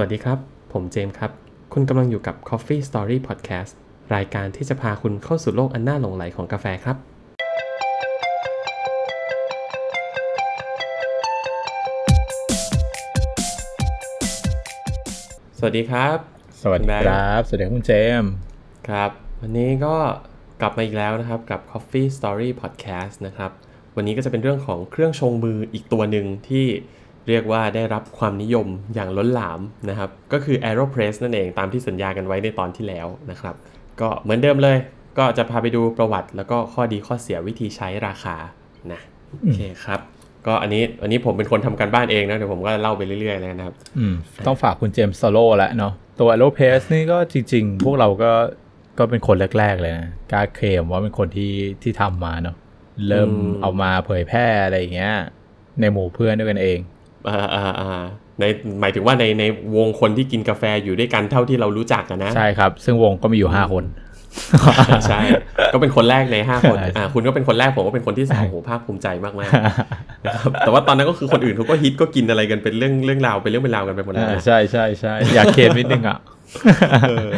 วัสดีครับ ผมเจมส์ครับ คุณกำลังอยู่กับ Coffee Story Podcast รายการที่จะพาคุณเข้าสู่โลกอันน่าหลงไหลของกาแฟครับ สวัสดีครับ สวัสดีแบงค์ครับ สวัสดีครับคุณเจมส์ครับ วันนี้ก็กลับมาอีกแล้วนะครับกับ Coffee Story Podcast นะครับ วันนี้ก็จะเป็นเรื่องของเครื่องชงมืออีกตัวหนึ่งที่ เรียกว่าได้รับความนิยมอย่างล้นหลามนะครับ ก็คือ AeroPress นั่นเองตามที่สัญญากันไว้ในตอนที่แล้วนะครับ ก็เหมือนเดิมเลย ก็จะพาไปดูประวัติ แล้วก็ข้อดีข้อเสียวิธีใช้ราคานะโอเคครับก็อันนี้อันนี้ผมเป็นคนทำการบ้านเองนะเดี๋ยวผมก็เล่าไปเรื่อยๆเลยนะครับอืมต้องฝากคุณเจมส์โซโล่แล้วเนาะตัว a e r o p a c e นี่ก็จริง ๆ พวกเราก็ก็เป็นคนแรก ๆ เลยนะกล้าเคลมว่าเป็นคนที่ที่ทำมาเนาะเริ่มอืมเอามาเผยแพร่อะไรอย่างเงี้ย ในหมู่เพื่อนด้วยกันเอง อ่าอ่าอ่าในหมายถึงว่าในในวงคนที่กินกาแฟอยู่ด้วยกันเท่าที่เรารู้จักกันนะใช่ครับ ซึ่งวงก็มีอยู่5คนใช่ ก็เป็นคนแรกใน5คนใช่อ่าคุณก็เป็นคนแรกผมก็เป็นคนที่สามโอ้โหภาคภูมิใจมากๆนะครับแต่ว่าตอนนั้นก็คือคนอื่นเขาก็ฮิตก็กินอะไรกันเป็นเรื่องเรื่องราวเป็นเรื่องเป็นราวกันไปหมดแล้วอ่านะใช่ใช่ใช่อยากเคลมนิดนึงอะเออ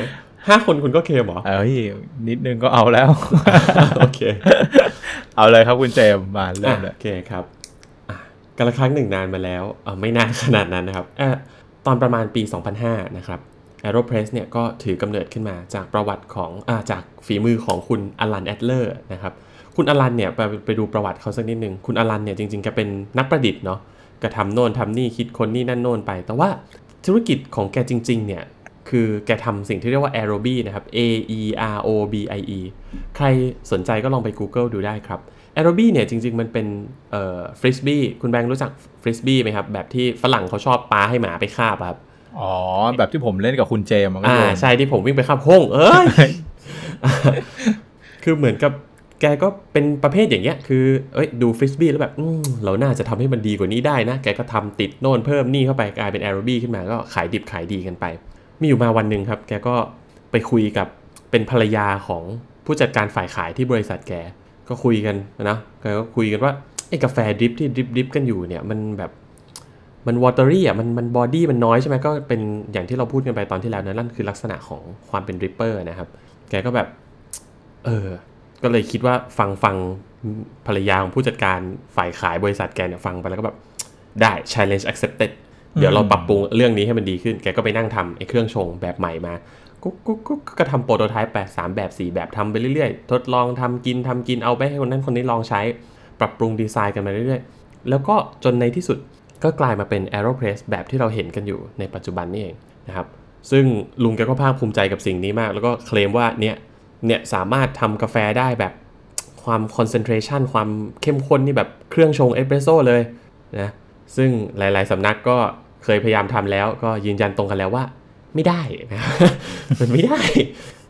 ห้าคนคุณก็เคมเหรอเอ้ยนิดนึงก็เอาแล้ว โอเค เอาเลยครับคุณเจมส์มาเริ่มเลอะยโอเคครับอะ กันละครั้งหนึ่งนานมาแล้วอะไม่นานขนาดนั้นนะครับอตอนประมาณปี 2005 นะครับ AeroPress เนี่ยก็ถือกำเนิดขึ้นมาจากประวัติของอาจากฝีมือของคุณอลันแอดเลอร์นะครับ คุณอลันเนี่ยไปไปดูประวัติเขาสักนิดหนึ่งคุณอลันเนี่ยจริงๆแกเป็นนักประดิษฐ์เนาะก็ทำโน่นทำนี่คิดค้นนี่นั่นโน่นไป แต่ว่าธุรกิจของแกจริงๆเนี่ยคือแกทำสิ่งที่เรียกว่า Aerobi นะครับ A E R O B I E ใครสนใจก็ลองไป Google ดูได้ครับ Aerobi เนี่ยจริง ๆ มันเป็นเอ่อฟริสบี้คุณแบงค์รู้จักฟริสบี้ไหมครับ แบบที่ฝรั่งเขาชอบปาให้หมาไปคาบอะครับ อ๋อ แบบที่ผมเล่นกับคุณเจมส์มันก็อ่าโยนใช่ที่ผมวิ่งไปคาบห้องเอ้ย คือเหมือนกับแกก็เป็นประเภทอย่างเงี้ย คือเอ้ยดูฟริสบี้แล้วแบบอืมเราน่าจะทำให้มันดีกว่านี้ได้นะ แกก็ทำติดโน่นเพิ่มนี่เข้าไปกลายเป็นแอโรบี้ขึ้นมาก็ขายดิบขายดีกันไป มีอยู่มาวันหนึ่งครับ แกก็ไปคุยกับเป็นภรรยาของผู้จัดการฝ่ายขายที่บริษัทแก ก็คุยกันนะแกก็คุยกันว่าไอ้กาแฟดริปที่ดริปดริปกันอยู่เนี่ยมันแบบมัน watery อะมันมัน body มันน้อยใช่ไหมก็เป็นอย่างที่เราพูดกันไปตอนที่แล้วนะนั่นคือลักษณะของความเป็น dripper นะครับ แกก็แบบ เออ ก็เลยคิดว่าฟังฟังภรรยาของผู้จัดการฝ่ายขายบริษัทแกเนี่ยฟังไปแล้วก็แบบได้ challenge accepted เดี๋ยวเราปรับปรุงเรื่องนี้ให้มันดีขึ้น แกก็ไปนั่งทำไอ้เครื่องชงแบบใหม่มากุ๊กกุ๊กกุ๊กก็ทำโปรโตไทป์ไปสามแบบสี่แบบทำไปเรื่อยๆ ทดลองทำกินทำกินเอาไปให้คนนั้นคนนี้ลองใช้ ปรับปรุงดีไซน์กันมาเรื่อยๆ แล้วก็จนในที่สุดก็กลายมาเป็น AeroPress แบบที่เราเห็นกันอยู่ในปัจจุบันนี่เองนะครับ ซึ่งลุงแกก็ภาคภูมิใจกับสิ่งนี้มาก แล้วก็เคลมว่าเนี่ย เนี่ยสามารถทำกาแฟได้แบบความ concentration ความเข้มข้นนี่แบบเครื่องชงเอสเปรสโซ่เลยนะ ซึ่งหลาย ๆสำนักก็เคยพยายามทำแล้ว ก็ยืนยันตรงกันแล้วว่า ไม่ได้นะมันไม่ได้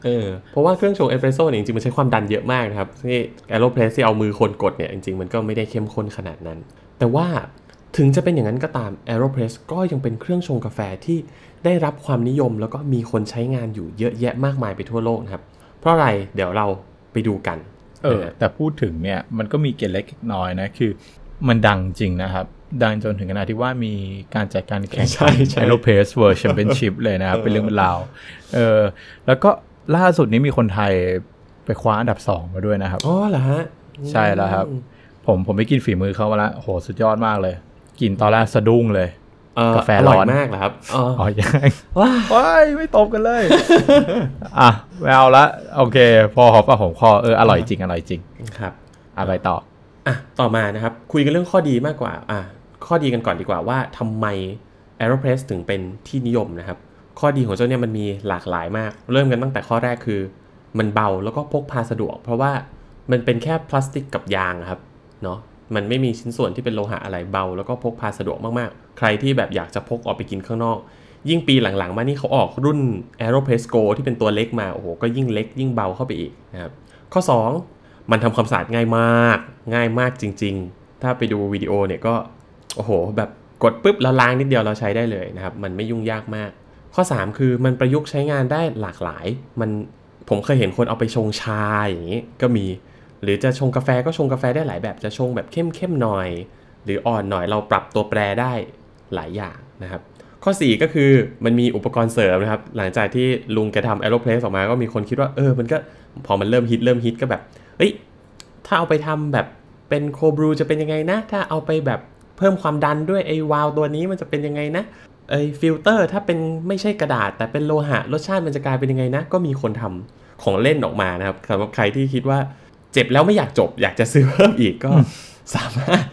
เออเพราะว่าเครื่องชงเอสเปรสโซ่เนี่ยจริงๆ มันใช้ความดันเยอะมากนะครับที่ AeroPress ที่เอามือคนกดเนี่ยจริงๆ มันก็ไม่ได้เข้มข้นขนาดนั้น แต่ว่าถึงจะเป็นอย่างนั้นก็ตาม AeroPress ก็ยังเป็นเครื่องชงกาแฟที่ได้รับความนิยมแล้วก็มีคนใช้งานอยู่เยอะแยะมากมายไปทั่วโลกนะครับ เพราะอะไรเดี๋ยวเราไปดูกัน เออ แต่พูดถึงเนี่ยมันก็มีเกร็ดเล็กน้อยนะคือ มันดังจริงนะครับ ดังจนถึงขนาดที่ว่ามีการจัดการแข่งใช่ขันใช่ AeroPress World Championship เลยนะครับ เป็นเรื่องเป็นราวเออแล้วก็ล่าสุดนี้มีคนไทยไปคว้าอันดับ2มาด้วยนะครับ อ๋อเหรอฮะ ใช่แล้วครับ ผมผมไปกินฝีมือเขามาแล้วโหสุดยอดมากเลย กินตอนแรกสะดุ้งเลยเอ่อกาแฟอร่อยร้อนมากเหรอครับ อ๋ออ๋อยังไงว้าว้ายไม่ตบกันเลย อะไม่เอาละ โอเค พอหอมปากหอมคอเอออร่อยจริงอร่อยจริง ครับ อะไรต่อ อะ ต่อมานะครับ คุยกันเรื่องข้อดีมากกว่า อะ ข้อดีกันก่อนดีกว่าว่าทำไม AeroPress ถึงเป็นที่นิยมนะครับ ข้อดีของเจ้าเนี่ยมันมีหลากหลายมาก เริ่มกันตั้งแต่ข้อแรกคือ มันเบาแล้วก็พกพาสะดวก เพราะว่ามันเป็นแค่พลาสติกกับยางครับเนาะมันไม่มีชิ้นส่วนที่เป็นโลหะอะไรเบา แล้วก็พกพาสะดวกมากๆ ใครที่แบบอยากจะพกออกไปกินข้างนอก ยิ่งปีหลังๆ มานี่เขาออกรุ่น AeroPress Go ที่เป็นตัวเล็กมาโอ้โหก็ยิ่งเล็กยิ่งเบาเข้าไปอีกนะครับข้อ 2 มันทำความสะอาดง่ายมาก ง่ายมากจริง ๆ ถ้าไปดูวิดีโอเนี่ยก็ โอ้โห แบบกดปุ๊บแล้วล้างนิดเดียวเราใช้ได้เลยนะครับ มันไม่ยุ่งยากมาก ข้อ 3 คือมันประยุกต์ใช้งานได้หลากหลาย มันผมเคยเห็นคนเอาไปชงชาอย่างนี้ก็มี หรือจะชงกาแฟก็ชงกาแฟได้หลายแบบ จะชงแบบเข้มๆหน่อย หรืออ่อนหน่อยเราปรับตัวแปรได้หลายอย่างนะครับข้อ 4 ก็คือมันมีอุปกรณ์เสริมนะครับ หลังจากที่ลุงแกทำ Aeropress ออกมาก็มีคนคิดว่าเออมันก็พอมันเริ่มฮิตเริ่มฮิตก็แบบเอ้ยถ้าเอาไปทำแบบเป็น cold brew จะเป็นยังไงนะ ถ้าเอาไปแบบ เพิ่มความดันด้วยไอ้วาลตัวนี้มันจะเป็นยังไงนะไอ้ฟิลเตอร์ถ้าเป็นไม่ใช่กระดาษ แต่เป็นโลหะรสชาติมันจะกลายเป็นยังไงนะ ก็มีคนทำของเล่นออกมานะครับสำหรับใครที่คิดว่าเจ็บแล้วไม่อยากจบ อยากจะซื้อเพิ่มอีกก็สามารถ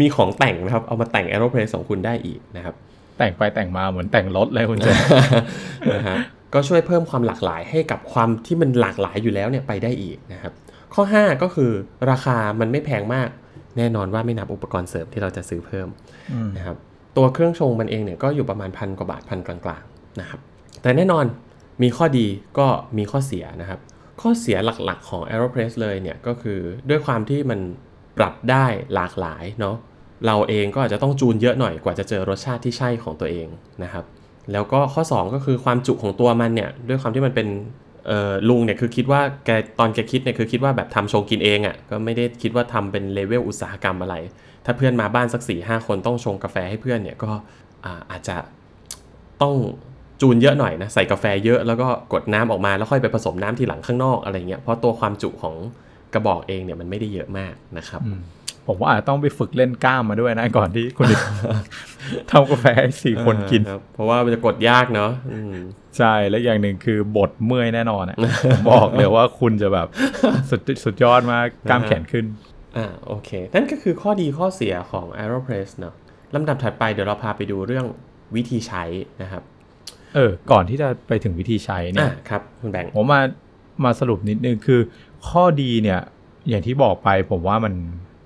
มีของแต่งนะครับ เอามาแต่ง Aeropress ของคุณได้อีกนะครับ แต่งไปแต่งมาเหมือนแต่งรถเลยคุณเจมส์นะฮะก็ช่วยเพิ่มความหลากหลายให้กับความที่มันหลากหลายอยู่แล้วเนี่ยไปได้อีกนะครับ ข้อ 5 ก็คือราคามันไม่แพงมาก แน่นอนว่าไม่นับอุปกรณ์เสริมที่เราจะซื้อเพิ่มนะครับตัวเครื่องชงมันเองเนี่ยก็อยู่ประมาณพันกว่าบาทพันกลางๆนะครับแต่แน่นอนมีข้อดีก็มีข้อเสียนะครับ ข้อเสียหลักๆของ Aeropress เลยเนี่ยก็คือด้วยความที่มันปรับได้หลากหลายเนาะเราเองก็อาจจะต้องจูนเยอะหน่อยกว่าจะเจอรสชาติที่ใช่ของตัวเองนะครับ แล้วก็ข้อ 2 ก็คือความจุของตัวมันเนี่ยด้วยความที่มันเป็นเอ่อ ลุงเนี่ยคือคิดว่าแกตอนแกคิดเนี่ยคือคิดว่าแบบทำชงกินเองอะ่ะก็ไม่ได้คิดว่าทำเป็นเลเวลอุตสาหกรรมอะไร ถ้าเพื่อนมาบ้านสัก4ี่ห้าคนต้องชงกาแฟให้เพื่อนเนี่ยก็อาอาจจะต้องจูนเยอะหน่อยนะใส่กาแฟเยอะแล้วก็กดน้ำออกมาแล้วค่อยไปผสมน้ำทีหลังข้างนอกอะไรเงี้ยเพราะตัวความจุของกระบอกเองเนี่ยมันไม่ได้เยอะมากนะครับ ผมว่าอาจจะต้องไปฝึกเล่นกล้ามมาด้วยนะก่อนที่คุณจะทำกาแฟให้สี่คนกินครับเพราะว่ามันจะกดยากเนาะอืมใช่และอย่างหนึ่งคือบทเมื่อยแน่นอนอะผมบอกเลยว่าคุณจะแบบสุดสุดยอดมากกล้ามแขนขึ้นอ่าโอเค นั่นก็คือข้อดีข้อเสียของ Aeropress เนาะลำดับถัดไปเดี๋ยวเราพาไปดูเรื่องวิธีใช้นะครับเออ ก่อนที่จะไปถึงวิธีใช้เนี่อ่ายครับคุณแบงค์ผมมามาสรุปนิดนึงคือ ข้อดีเนี่ย อย่างที่บอกไปผมว่ามัน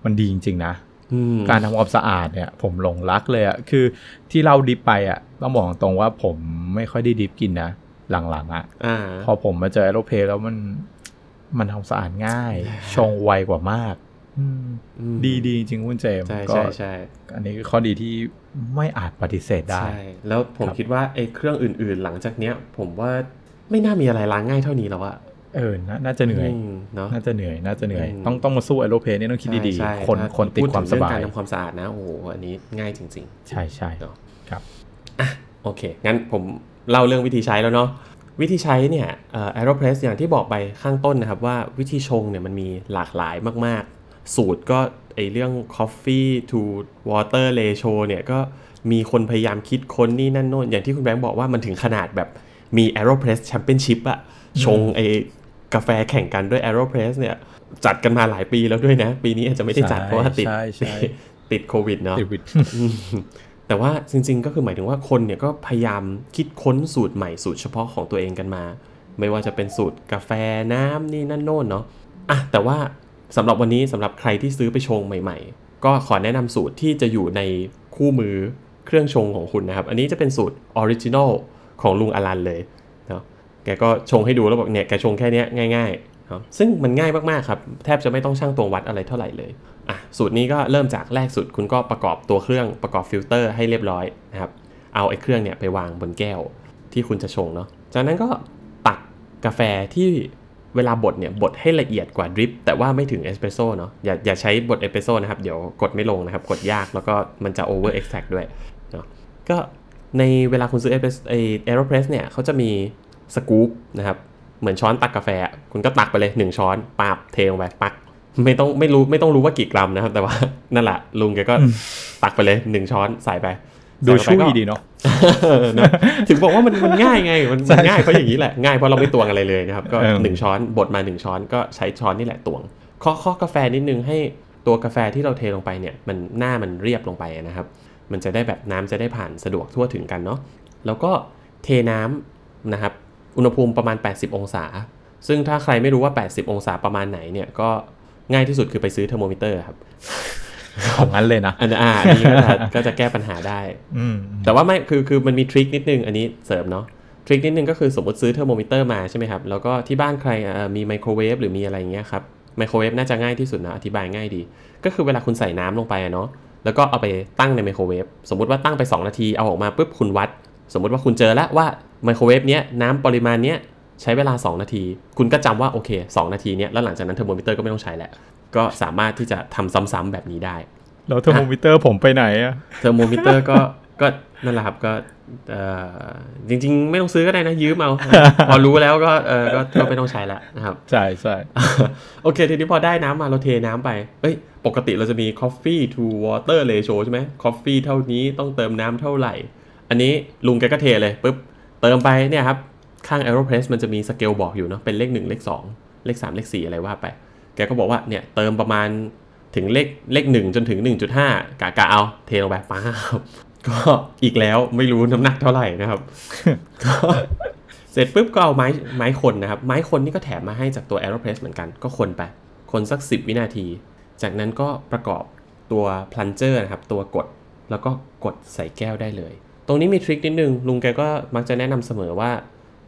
มันดีจริง ๆ นะอืมการทำความสะอาดเนี่ยผมหลงรักเลยอะคือที่เราดิฟไปอะต้องบอกตรงว่าผมไม่ค่อยได้ดิฟกินนะหลังๆอะอ่าพอผมมาเจอแอโรเพแล้วมันมันทำสะอาดง่าย ชงไวกว่ามากอืมอืมดีดีจริงๆคุณเจมส์ใช่ก็ใช่ใช่อันนี้คือข้อดีที่ไม่อาจปฏิเสธได้ใช่แล้วผมครับคิดว่าไอ้เครื่องอื่น ๆ หลังจากเนี้ย ผมว่าไม่น่ามีอะไรล้างง่ายเท่านี้แล้วอะ เออนาน่าจะเหนื่อยมเนาะน่าจะเหนื่อย น่าจะเหนื่อยอืมต้องต้องมาสู้แอโรเพนี่ต้องคิดดีใช่ๆคนถ้าคนติดพูความสถึงบาเรื่องยการทำความสะอาดนะ โอ้โห อันนี้ง่ายจริงใช่ใช่ๆเนาะครับโอเค งั้นผมเล่าเรื่องวิธีใช้แล้วเนาะ วิธีใช้เนี่ยเอ่อ Aeropress อย่างที่บอกไปข้างต้นนะครับว่าวิธีชงเนี่ยมันมีหลากหลายมาก ๆ สูตรก็ไอเรื่อง coffee to water ratio เนี่ยก็มีคนพยายามคิดค้นนี่นั่นโน่นอย่างที่คุณแบงค์บอกว่ามันถึงขนาดแบบมี Aeropress Championship อะชงไอ กาแฟแข่งกันด้วย Aeropress เนี่ย จัดกันมาหลายปีแล้วด้วยนะ ปีนี้อาจจะไม่ได้จัดใช่เพราะว่าติดใช่ใช่ติดโควิดเนาะติดวิดอืมแต่ว่าจริง ๆ ก็คือหมายถึงว่าคนเนี่ยก็พยายามคิดค้นสูตรใหม่สูตรเฉพาะของตัวเองกันมา ไม่ว่าจะเป็นสูตรกาแฟน้ำนี่นั่นโน่นเนาะอะแต่ว่าสำหรับวันนี้สำหรับใครที่ซื้อไปชงใหม่ ๆ ก็ขอแนะนำสูตรที่จะอยู่ในคู่มือเครื่องชงของคุณนะครับ อันนี้จะเป็นสูตร original ของลุงอลันเลยเนาะ แกก็ชงให้ดูแล้วบอกเนี่ยแกชงแค่นี้ง่ายๆเนาะซึ่งมันง่ายมากๆครับ แทบจะไม่ต้องชั่งตวงวัดอะไรเท่าไหร่เลยอะสูตรนี้ก็เริ่มจากแรกสุดคุณก็ประกอบตัวเครื่องประกอบฟิลเตอร์ให้เรียบร้อยนะครับเอาไอ้เครื่องเนี่ยไปวางบนแก้วที่คุณจะชงเนาะจากนั้นก็ตักกาแฟที่เวลาบดเนี่ยบดให้ละเอียดกว่าดริปแต่ว่าไม่ถึงเอสเปรสโซ่เนาะอย่าอย่าใช้บดเอสเปรสโซ่นะครับ เดี๋ยวกดไม่ลงนะครับ กดยากแล้วก็มันจะโอเวอร์เอ็กซ์แทด้วยเนาะก็ในเวลาคุณซื้อเอสเปรสไอ้ AeroPress เนี่ยเขาจะมี สกู๊ปนะครับเหมือนช้อนตักกาแฟอะคุณก็ตักไปเลยหนึ่งช้อนปาบเทลงไปปัก ไม่ต้องไม่รู้ไม่ต้องรู้ว่ากี่กรัมนะครับ แต่ว่านั่นแหละลุงแกก็ตักไปเลยหนึ่งช้อนใส่ไปดูใส่ช่วเข้าไปยก็ดีเนาะนะถึงบอกว่ามันมันง่ายไงมันมันง่ายเพราะอย่างนี้แหละง่ายเพราะเราไม่ตวงอะไรเลยนะครับ ก็เออหนึ่งช้อนบดมาหนึ่งช้อนก็ใช้ช้อนนี่แหละตวงข้อข้อกาแฟนิดนึงให้ตัวกาแฟที่เราเทลงไปเนี่ยมันหน้ามันเรียบลงไปนะครับ มันจะได้แบบน้ำจะได้ผ่านสะดวกทั่วถึงกันเนาะแล้วก็เทน้ำนะครับ อุณหภูมิประมาณ 80 องศา ซึ่งถ้าใครไม่รู้ว่า 80 องศาประมาณไหนเนี่ยก็ง่ายที่สุดคือไปซื้อเทอร์โมมิเตอร์ครับของนั้นเลยนะ อันอ่าอันนี้ก็จะก็จะแก้ปัญหาได้อืมแต่ว่าไม่คือคือมันมี trick นิดนึงอันนี้เสริมเนาะ trick นิดนึงก็คือสมมติซื้อเทอร์โมมิเตอร์มาใช่ไหมครับ แล้วก็ที่บ้านใครเอ่อมีไมโครเวฟหรือมีอะไรอย่างเงี้ยครับไมโครเวฟน่าจะง่ายที่สุดนะ อธิบายง่ายดี ก็คือเวลาคุณใส่น้ำลงไปอะเนาะแล้วก็เอาไปตั้งในไมโครเวฟสมมติว่าตั้งไป 2 นาทีเอาออกมาปุ๊บคุณวัด สมมติว่าคุณเจอแล้วว่าไมโครเวฟเนี้ยน้ำปริมาณเนี้ยใช้เวลา 2 นาที คุณก็จำว่าโอเค 2 นาทีเนี้ยแล้วหลังจากนั้นเทอร์โมมิเตอร์ก็ไม่ต้องใช้แล้ว ก็สามารถที่จะทำซ้ำๆแบบนี้ได้ แล้วเทอร์โมมิเตอร์ผมไปไหนอะเทอร์โมมิเตอร์ก็ก็นั่นแหละครับก็เอ่อจริงๆ ไม่ต้องซื้อก็ได้นะ ยืมเอา พอรู้แล้วก็เออก็ก็ไม่ต้องใช้ละนะครับ ใช่ใช่โอเค ทีนี้พอได้น้ำมาเราเทน้ำไปเอ้ยปกติเราจะมี coffee to water ratio ใช่ไหม coffee เท่านี้ต้องเติมน้ำเท่าไหร่ อันนี้ลุงแกก็เทเลยปุ๊บเติมไปเนี่ยครับ ข้าง aeropress มันจะมีสเกลบอกอยู่เนาะเป็นเลข 1 เลข 2 เลข 3 เลข 4 อะไรว่าไป แกก็บอกว่าเนี่ยเติมประมาณถึงเลขเลข 1 จนถึง 1.5 กะกะเอาเทลงไปป้าบก็อีกแล้วไม่รู้น้ำหนักเท่าไหร่นะครับก็เสร็จปุ๊บก็เอาไม้ไม้คนนะครับ ไม้คนนี่ก็แถมมาให้จากตัว Aeropress เหมือนกันก็คนไป คนสัก 10 วินาที จากนั้นก็ประกอบตัว plunger นะครับ ตัวกดแล้วก็กดใส่แก้วได้เลย ตรงนี้มีทริคนิดนึง ลุงแกก็มักจะแนะนำเสมอว่า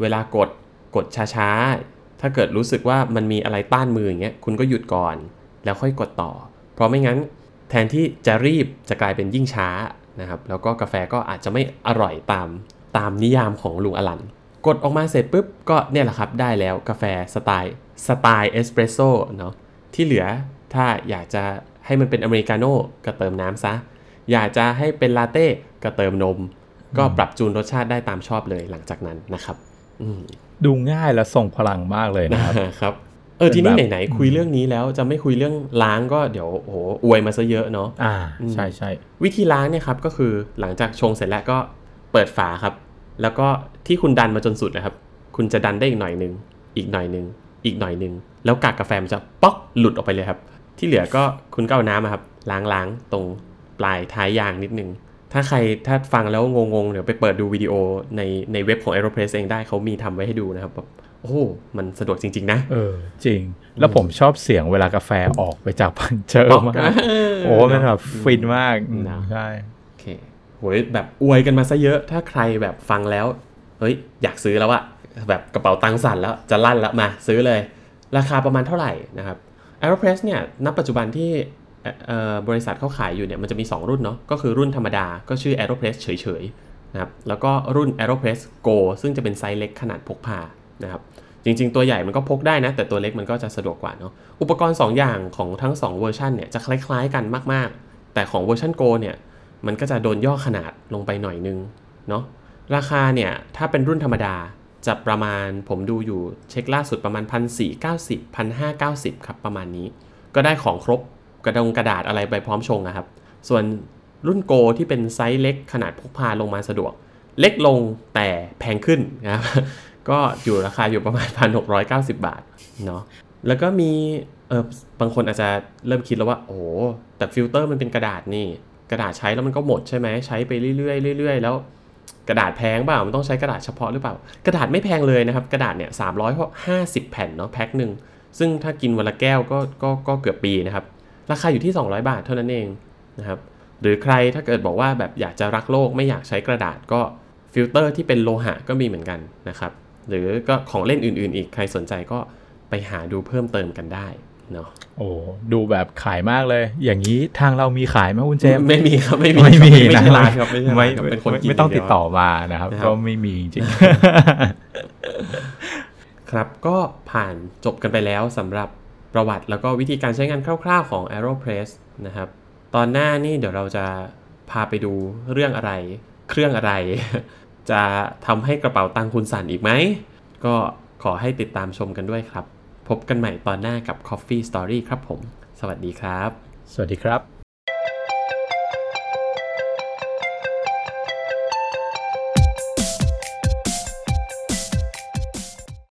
เวลากดกดช้าๆ ถ้าเกิดรู้สึกว่ามันมีอะไรต้านมืออย่างเงี้ยคุณก็หยุดก่อน แล้วค่อยกดต่อ เพราะไม่งั้นแทนที่จะรีบจะกลายเป็นยิ่งช้านะครับแล้วก็กาแฟก็อาจจะไม่อร่อยตามตามนิยามของลุงอลัน กดออกมาเสร็จปุ๊บก็เนี่ยแหละครับได้แล้วกาแฟสไตล์สไตล์เอสเปรสโซ่เนาะที่เหลือถ้าอยากจะให้มันเป็นอเมริกาโน่ก็เติมน้ำซะ อยากจะให้เป็นลาเต้ก็เติมนม ก็ปรับจูนรสชาติได้ตามชอบเลยหลังจากนั้นนะครับอืมดูง่ายและทรงพลังมากเลยนะครับครับเออทีนี้เป็นแบบไหนๆคุยเรื่องนี้แล้วจะไม่คุยเรื่องล้างก็เดี๋ยวโอ้โหอวยมาซะเยอะเนาะอ่าใช่ใช่วิธีล้างเนี่ยครับก็คือหลังจากชงเสร็จแล้วก็เปิดฝาครับ แล้วก็ที่คุณดันมาจนสุดนะครับ คุณจะดันได้อีกหน่อยหนึ่งอีกหน่อยหนึ่งอีกหน่อยหนึ่งแล้วกากกาแฟมันจะป๊อกหลุดออกไปเลยครับ ที่เหลือก็คุณก็เอาน้ำอะครับล้างล้างตรงปลายท้ายยางนิดนึง ถ้าใครถ้าฟังแล้วงงๆ เดี๋ยวไปเปิดดูวิดีโอในในเว็บของ Aeropress เองได้เขามีทำไว้ให้ดูนะครับแบบโอ้โหมันสะดวกจริง ๆ นะ เออ จริง แล้วผมชอบเสียงเวลากาแฟออกไปจากพันเจอร์มากโอ้มันแบบฟินมากอืมนะใช่โอเคโหยแบบอวยกันมาซะเยอะ ถ้าใครแบบฟังแล้ว เฮ้ย อยากซื้อแล้วอะแบบกระเป๋าตังค์สั่นแล้ว จะลั่นแล้วมาซื้อเลย ราคาประมาณเท่าไหร่นะครับ Aeropress เนี่ยณปัจจุบันที่เอ่อเอ่อ บริษัทเขาขายอยู่เนี่ยมันจะมี 2 รุ่นเนาะก็คือรุ่นธรรมดาก็ชื่อ Aeropress เฉยๆนะครับแล้วก็รุ่น Aeropress Go ซึ่งจะเป็นไซส์เล็กขนาดพกพานะครับจริง ๆ ตัวใหญ่มันก็พกได้นะ แต่ตัวเล็กมันก็จะสะดวกกว่าเนาะอุปกรณ์ 2 อย่างของทั้ง 2 เวอร์ชันเนี่ยจะคล้ายๆกันมากๆ แต่ของเวอร์ชัน Go เนี่ยมันก็จะโดนย่อขนาดลงไปหน่อยนึงเนาะราคาเนี่ยถ้าเป็นรุ่นธรรมดาจะประมาณผมดูอยู่เช็คล่าสุดประมาณ 1 4 9 0 1 5 9 0 ครับประมาณนี้ ก็ได้ของครบ กระดงกระดาษอะไรไปพร้อมชงอะครับ ส่วนรุ่น Go ที่เป็นไซส์เล็กขนาดพกพาลงมาสะดวก เล็กลงแต่แพงขึ้นนะครับ ก็อยู่ราคาอยู่ประมาณ 1,690 บาทเนาะแล้วก็มีเออบางคนอาจจะเริ่มคิดแล้วว่าโอ้แต่ฟิลเตอร์มันเป็นกระดาษนี่ กระดาษใช้แล้วมันก็หมดใช่ไหมใช้ไปเรื่อยๆเรื่อยๆแล้วกระดาษแพงเปล่ามันต้องใช้กระดาษเฉพาะหรือเปล่า กระดาษไม่แพงเลยนะครับ กระดาษเนี่ยสามร้อยห้าสิบแผ่นเนาะแพ็คหนึ่งซึ่งถ้ากินวันละแก้วก็ก็ก็เกือบปีนะครับ ราคาอยู่ที่ 200 บาทเท่านั้นเองนะครับหรือใครถ้าเกิดบอกว่าแบบอยากจะรักโลกไม่อยากใช้กระดาษก็ฟิลเตอร์ที่เป็นโลหะก็มีเหมือนกันนะครับหรือก็ของเล่นอื่น ๆ อีกใครสนใจก็ไปหาดูเพิ่มเติมกันได้เนาะโอ้ดูแบบขายมากเลย อย่างนี้ทางเรามีขายไหมคุณเจมส์ไม่มีครับไม่มีไม่มีไม่นะใช่ร้านครับไม่ใช่ร้าไม่นครับเป็นคนกินไม่ต้องย่าติเยดวต่อมานะครับนะครับ ก็ไม่มีจริงครับก็ผ่านจบกันไปแล้วสำหรับ ประวัติแล้วก็วิธีการใช้งานคร่าวๆของ Aeropress นะครับ ตอนหน้านี่เดี๋ยวเราจะพาไปดูเรื่องอะไร เครื่องอะไร จะทำให้กระเป๋าตังค์คุณสั่นอีกไหม ก็ขอให้ติดตามชมกันด้วยครับ พบกันใหม่ตอนหน้ากับ Coffee Story ครับผม สวัสดีครับ สวัสดีครับ